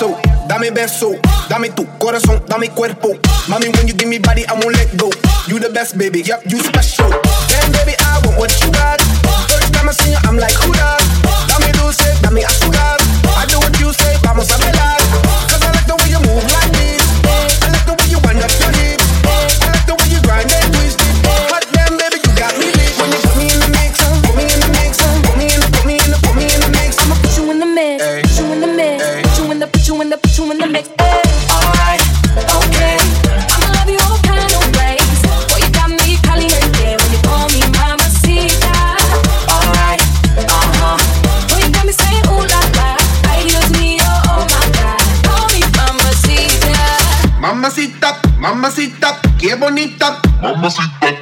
beso, dame beso, dame tu corazón, dame cuerpo. Mommy, when you give me body, I won't let go. You the best, baby, yep, you special. Damn, baby, I want what you got. First time I see you, I'm like, who that? Mamacita, qué bonita. Mamacita.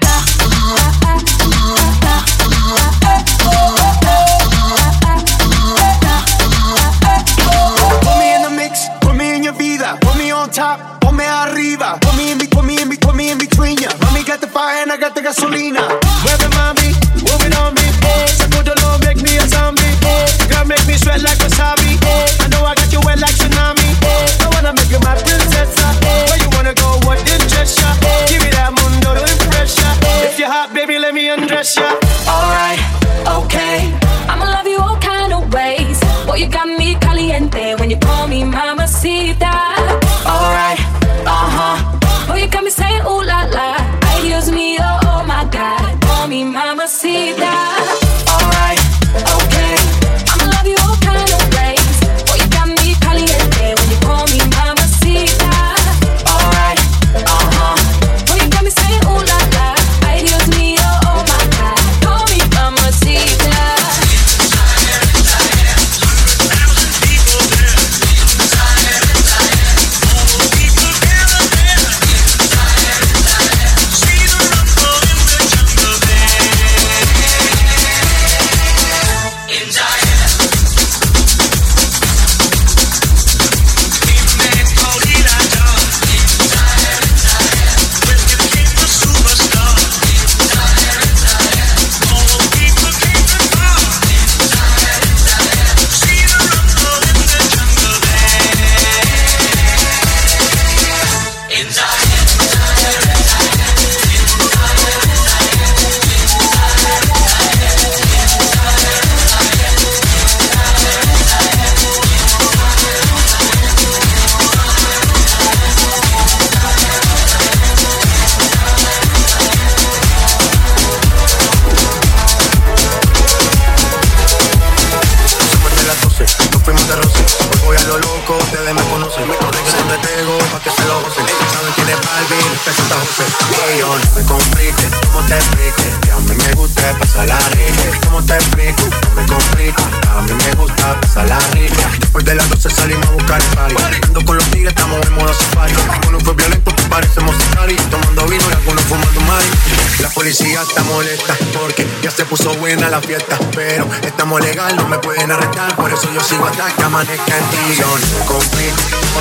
sigo hasta que amanezca en ti. Yo no ¿cómo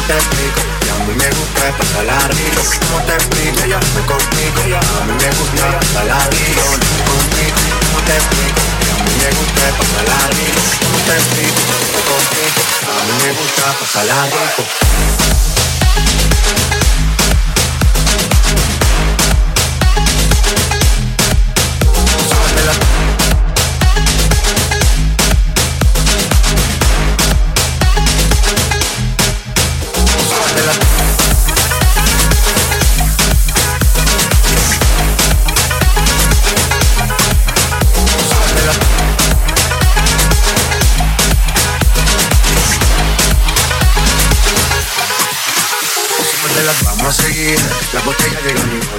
te explico? Que a mí me gusta pasarla rico. ¿Cómo te explico? Yo no complico, a mí me gusta pasarla rico. Yo no complico, ¿cómo te explico? A mí me gusta pasarla rico. ¿Cómo a mí me gusta pasarla rico.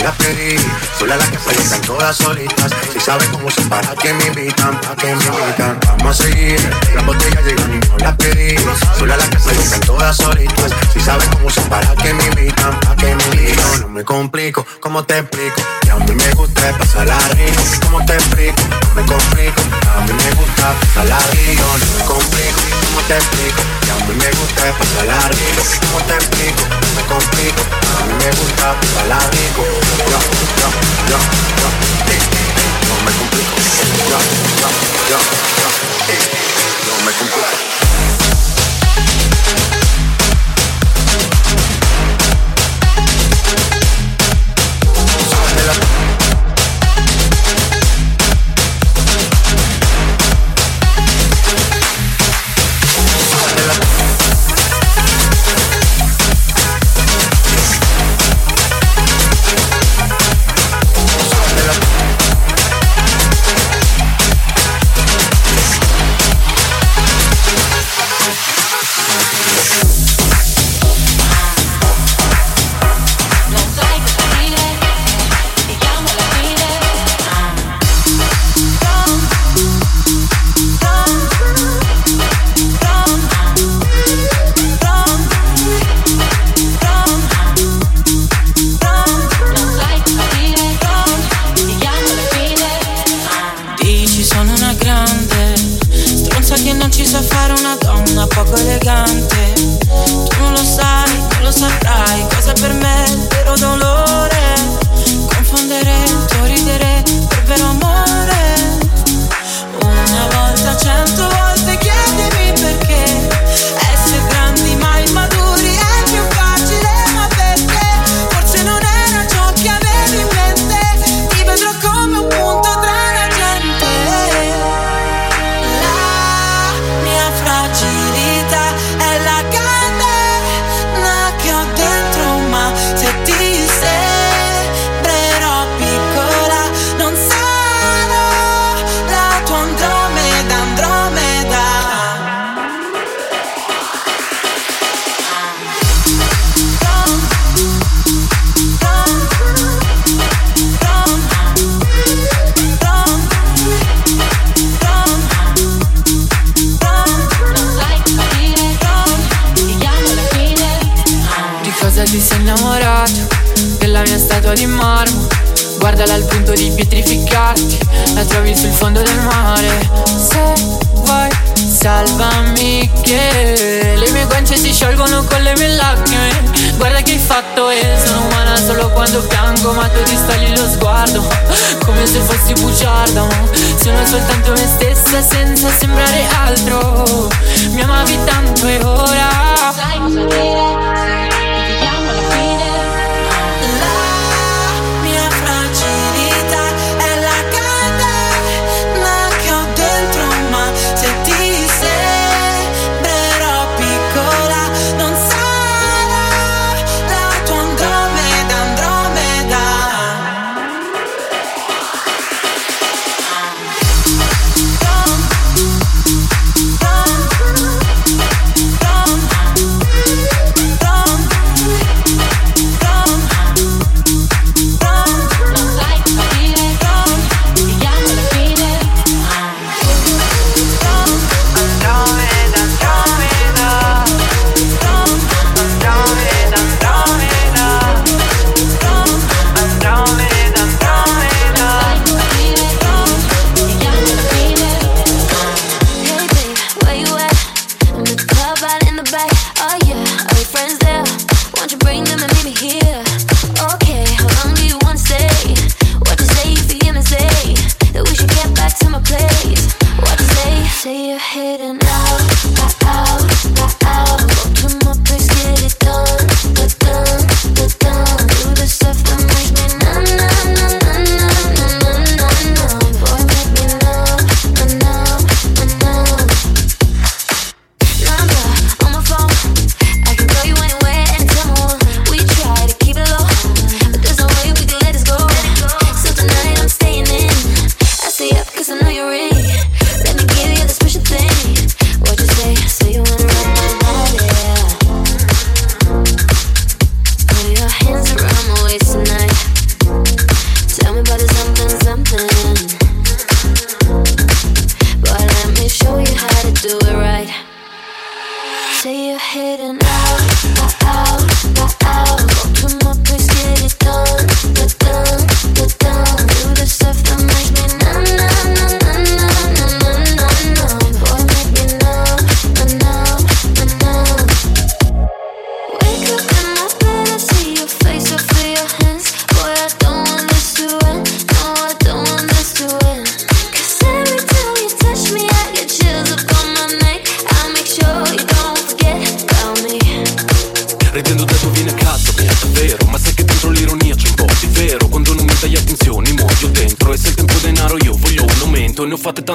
las pedí, sola las que se todas solitas sabe cómo son para que me invitan, pa' que me invitan. Vamos a seguir, las botellas llegan y no las pedí. Sola la casa llegan todas solitas. Si sabe cómo son para que me invitan, pa' que me invitan. No me complico, ¿cómo te explico? Que a mí me gusta pasarla rico. ¿Cómo te explico? No me complico. A mí me gusta pasar la rico. No me complico, ¿cómo te explico? Que a mí me gusta pasarla rico. ¿Cómo te explico? No me complico. A mí me gusta pasarla rico. Yo, yo, yo, yo, yo. no me complico. Ya, ya, ya, ya. Ey, no me complico.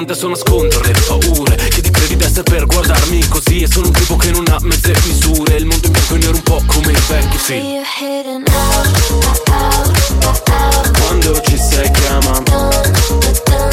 domande sono a scontrare paure Chiedi crevi d'essere per guardarmi così E sono un tipo che non ha mezze misure Il mondo in bianco e nero un po' come i vecchi film Quando ci sei chiama.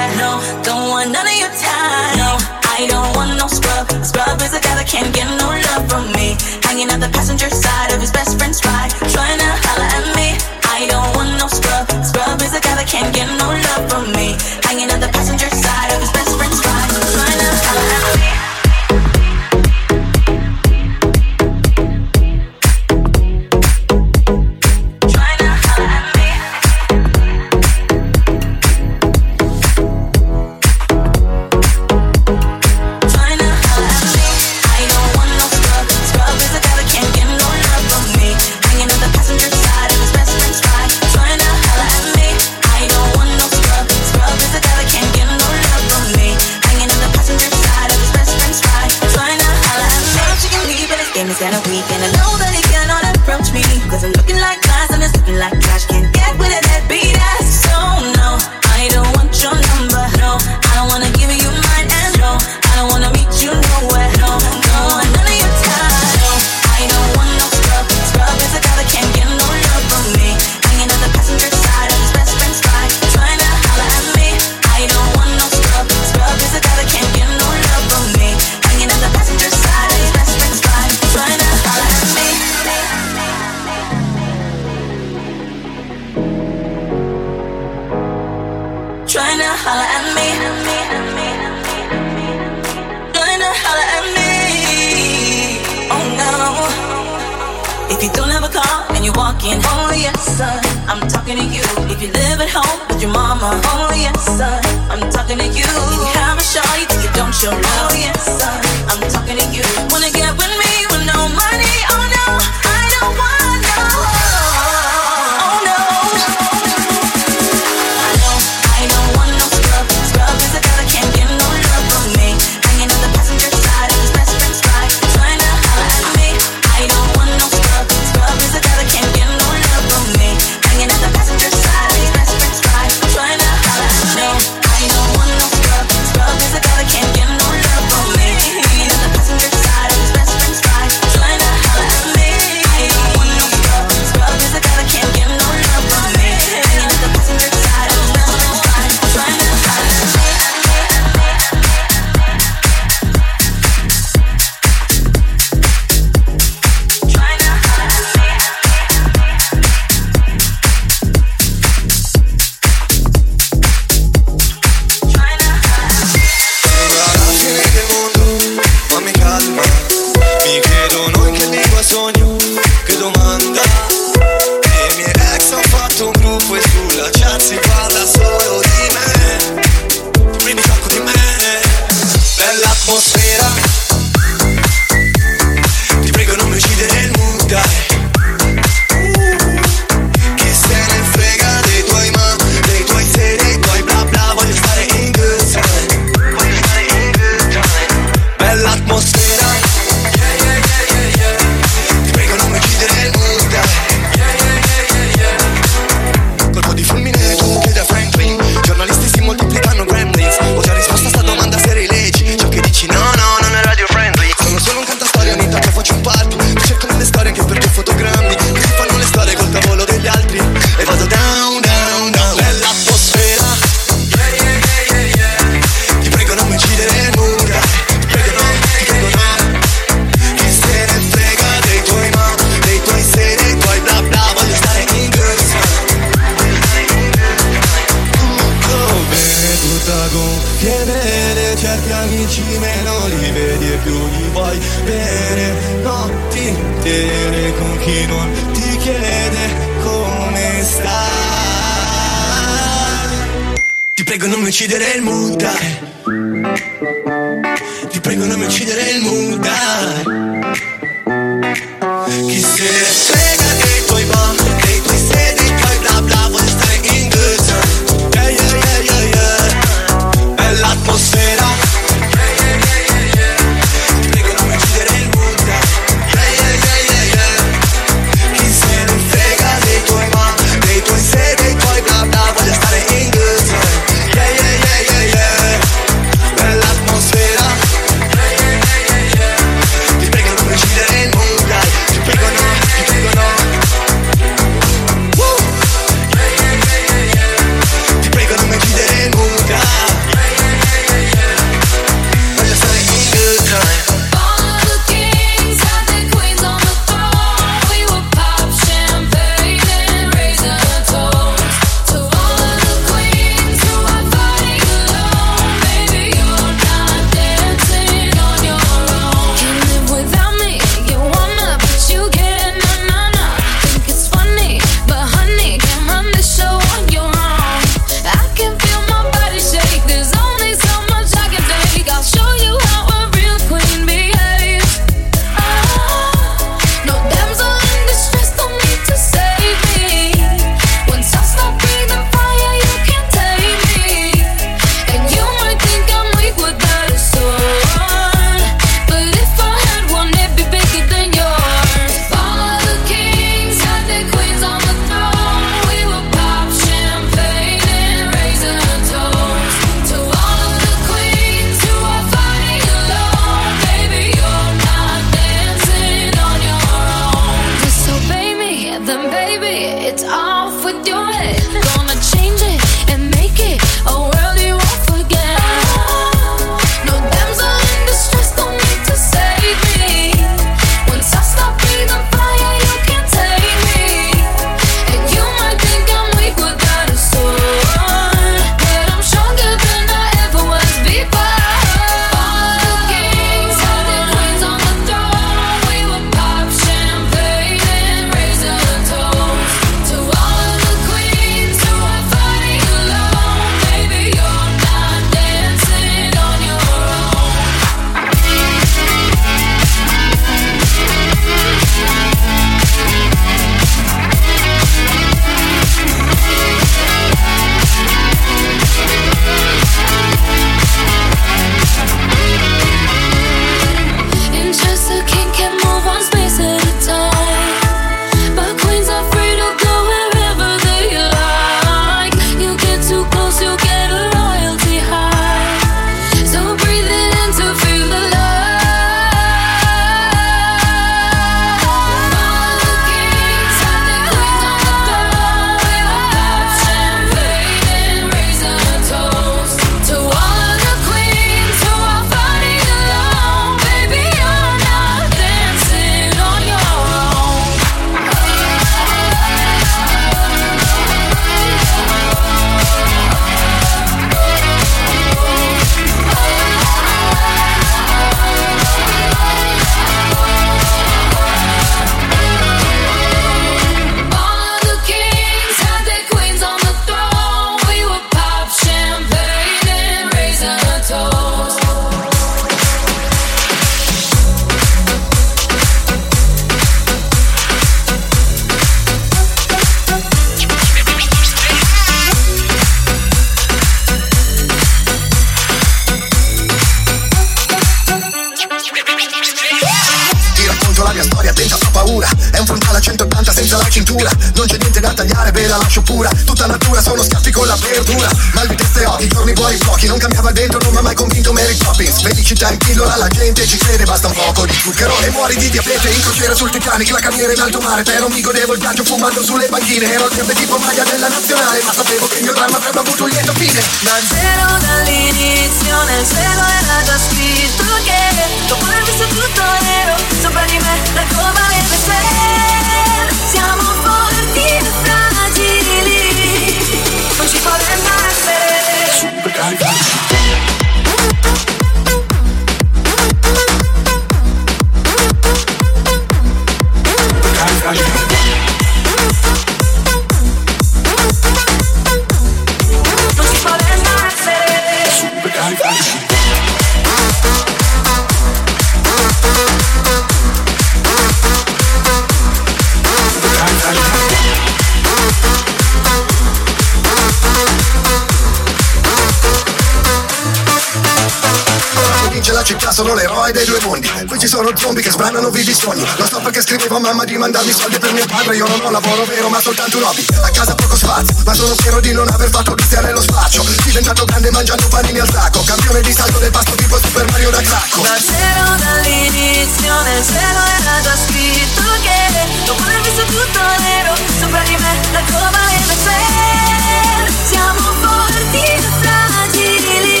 Sono l'eroe dei due mondi. Qui ci sono zombie che sbranano vivi sogni. Lo so perché scrivevo a mamma di mandarmi soldi per mio padre. Io non ho lavoro vero ma soltanto un hobby. A casa poco spazio ma sono fiero di non aver fatto pizza nello spaccio. Diventato grande mangiando panini al sacco. Campione di salto del pasto tipo Super Mario da cracco. Da zero dall'inizio nel cielo era già scritto che Dopo aver visto tutto nero sopra di me la cova e per Siamo forti e fragili.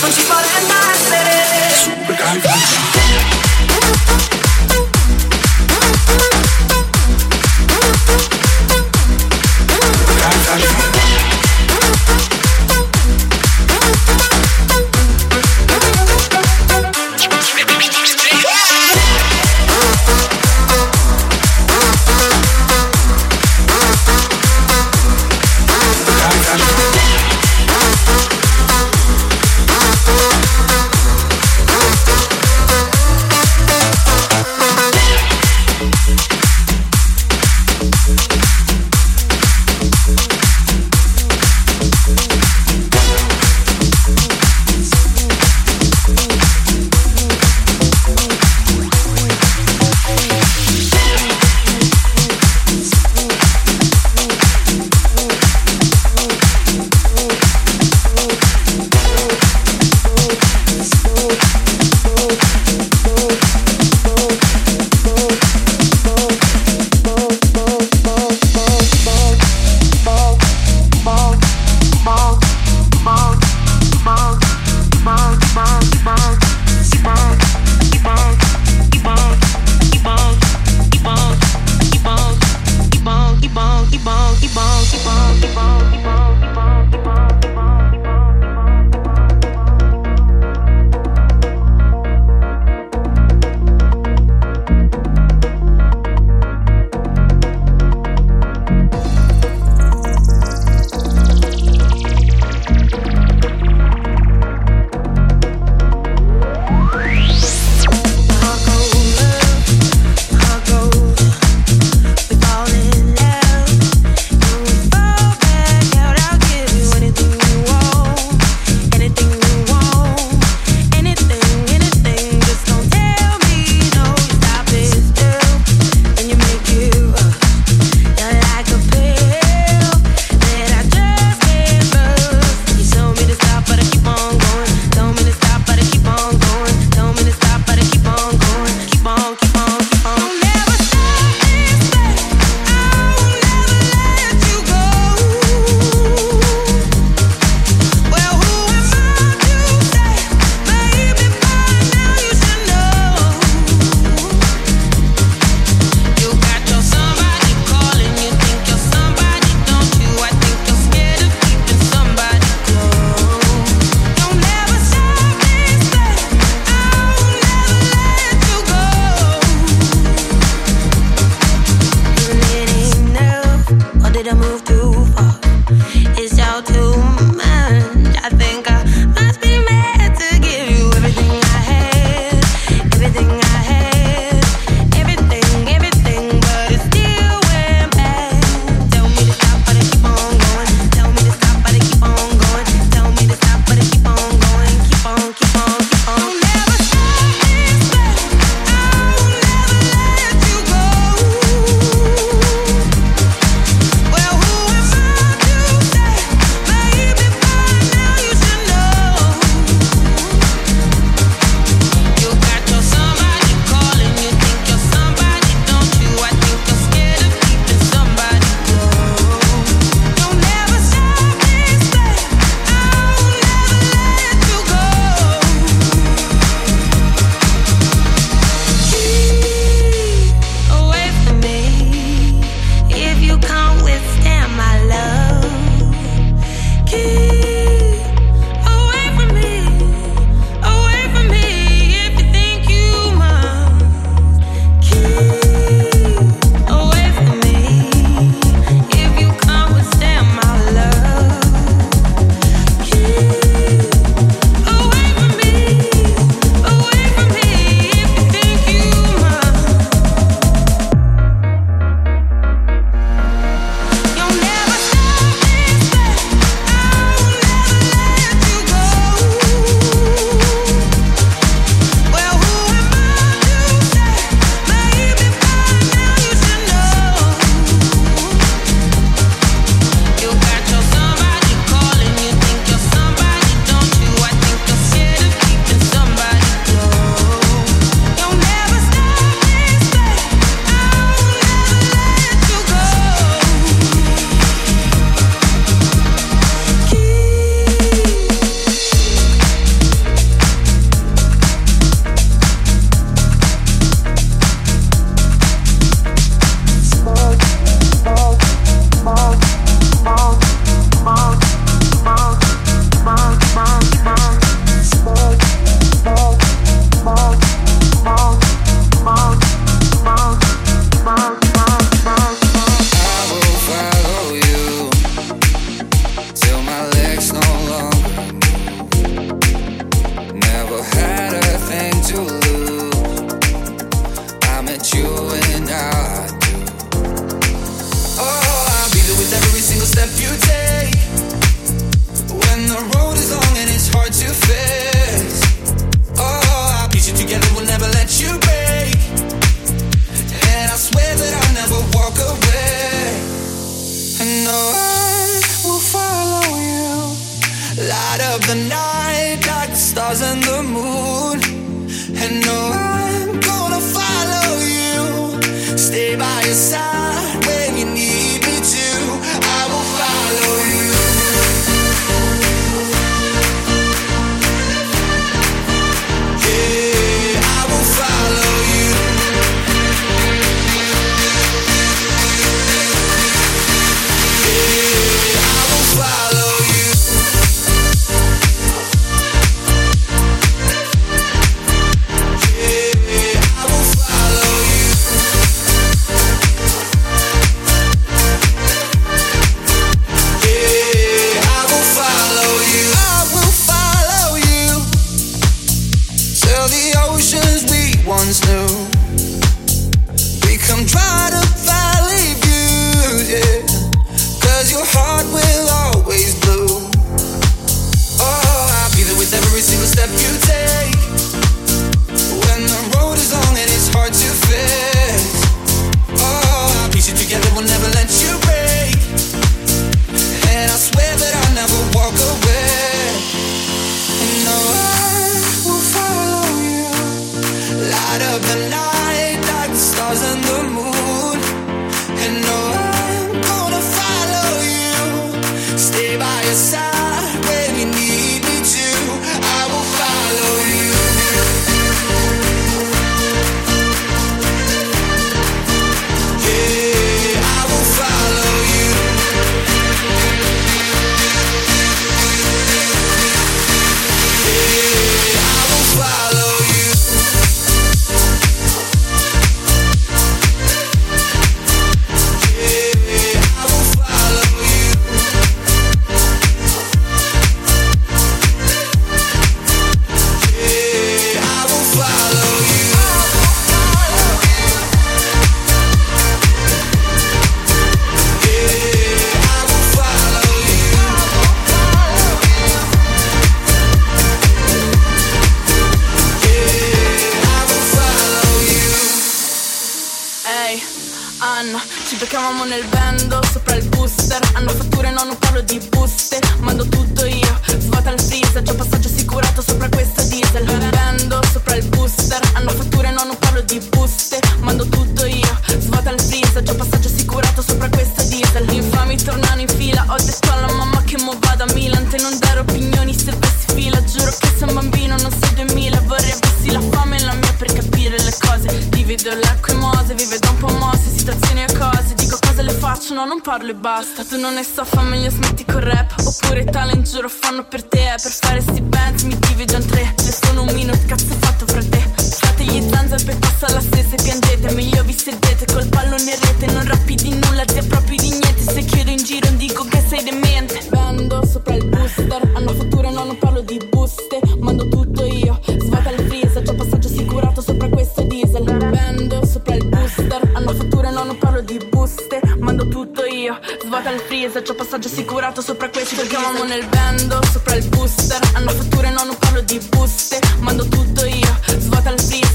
Non ci può begeistert.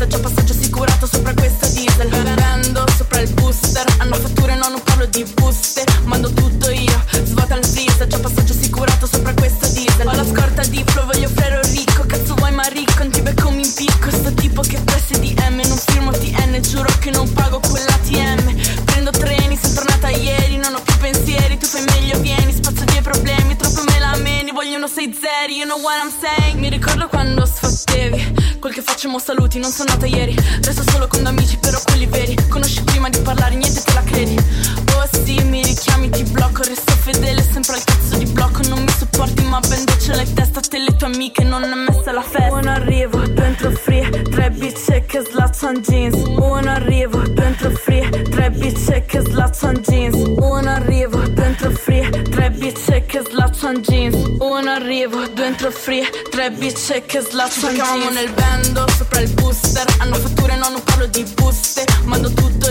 C'è passaggio assicurato sopra questo diesel. Bevendo sopra il booster Hanno fatto non sono nato ieri. dentro free Tre bitch che slaccio Cercavamo nel bando, sopra il booster Hanno fatture, non un collo di buste. Mando tutto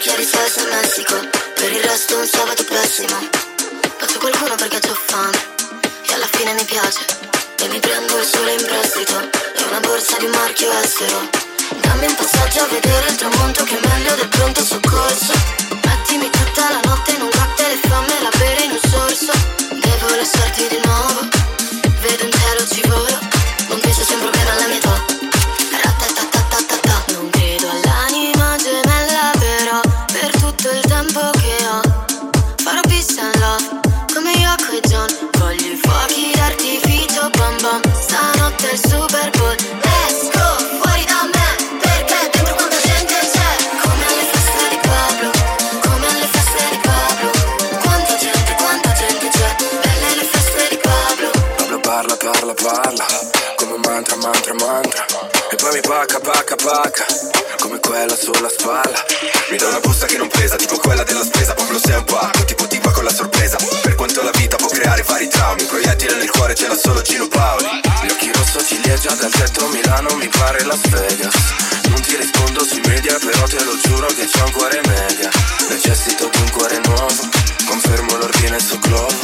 chiari salsa in Messico. Per il resto un sabato pessimo Faccio qualcuno perché ho fame. E alla fine mi piace. E mi prendo il sole in prestito. E una borsa di marchio estero. Dammi un passaggio a vedere il tramonto Che è meglio del pronto soccorso. Mettimi tutta la notte in un cocktail E fammela bere in un sorso. Devo lasciarti di nuovo. mantra mantra. E poi mi pacca pacca pacca. Come quella sulla spalla. Mi dà una busta che non pesa Tipo quella della spesa. Popolo sei un pacco Tipo tipa con la sorpresa. Per quanto la vita può creare vari traumi. Proiettile nel cuore ce l'ha solo Gino Paoli. Gli occhi rosso ciliegia dal tetto Milano mi pare Las Vegas. Non ti rispondo sui media Però te lo giuro che c'è un cuore media. Necessito di un cuore nuovo. Confermo l'ordine su Globo.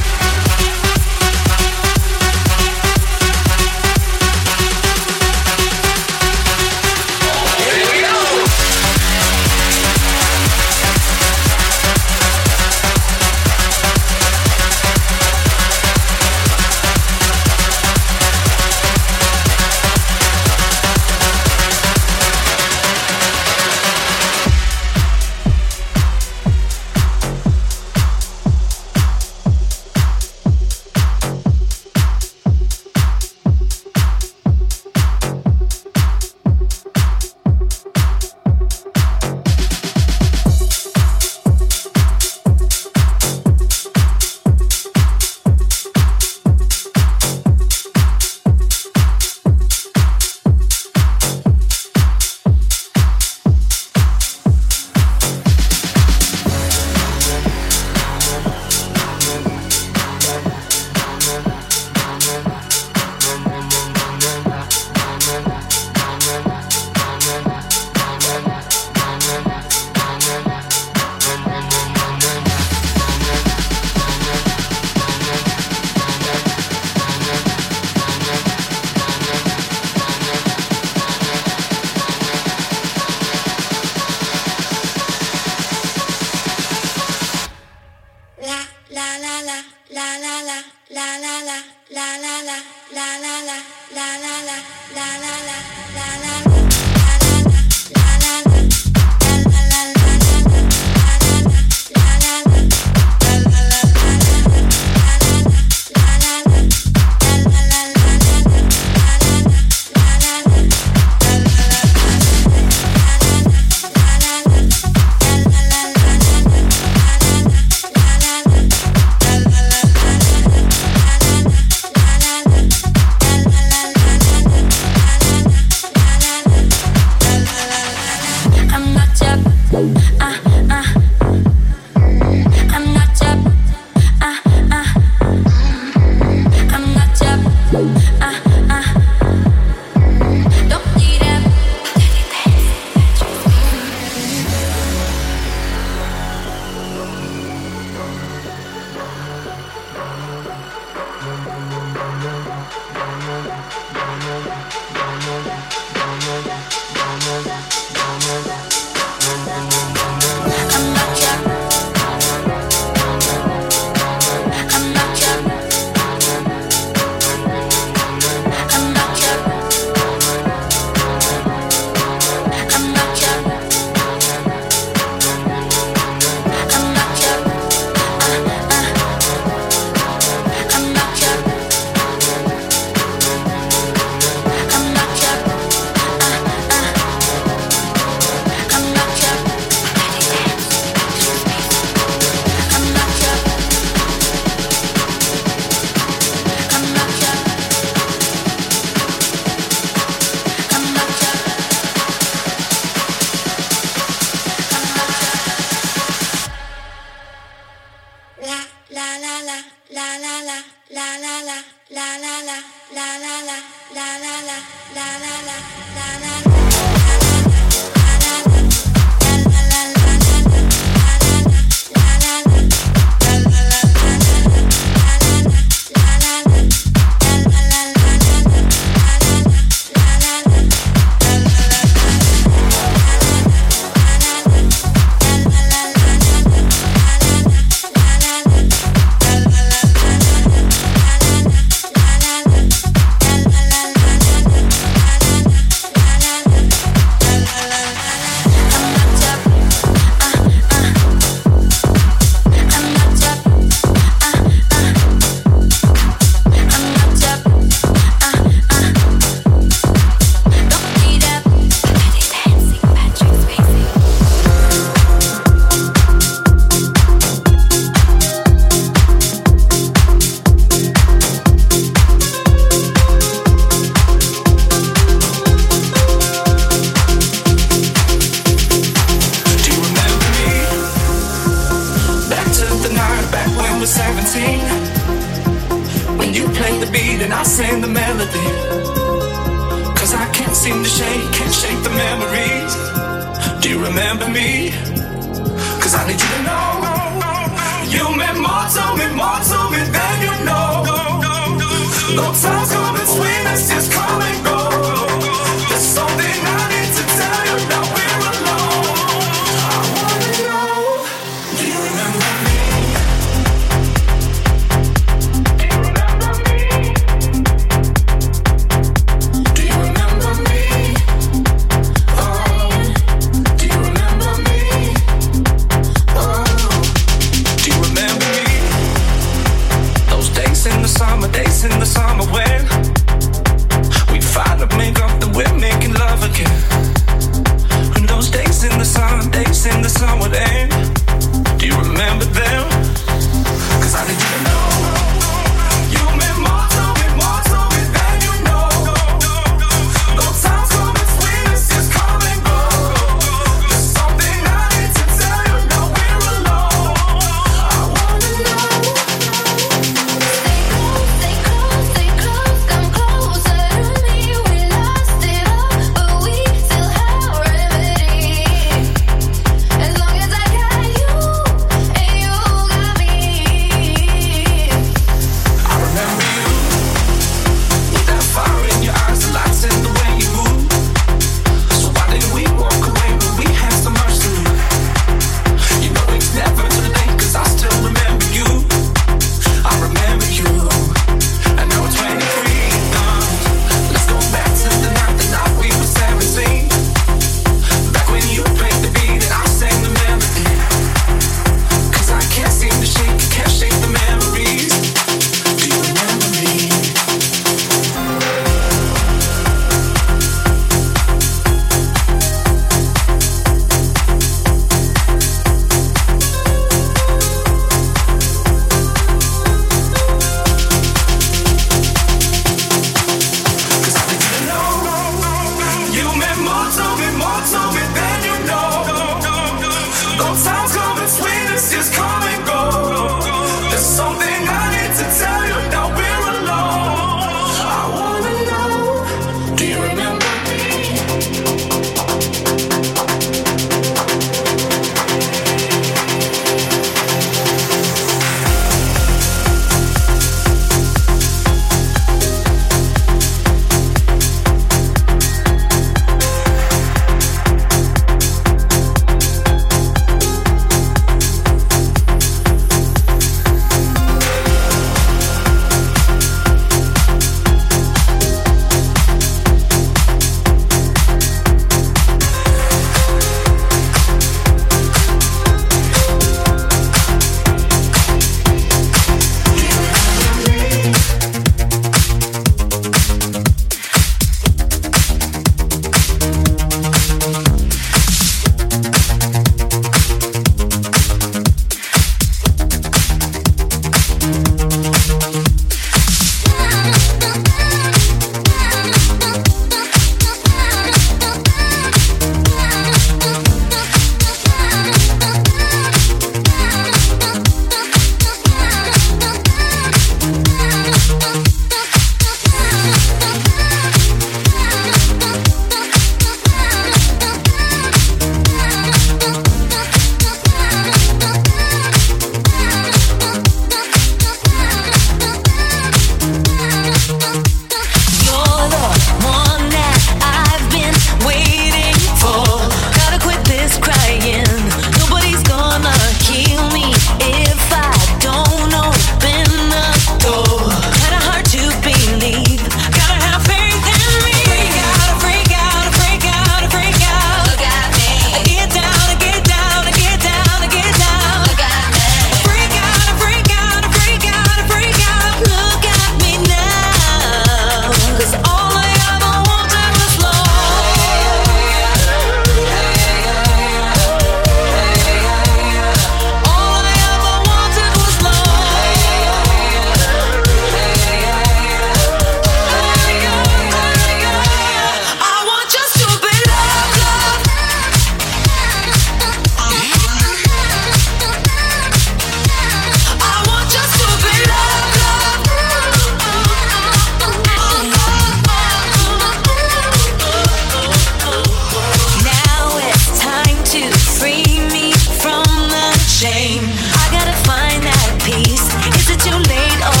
shame. I gotta find that peace. Is it too late? Or-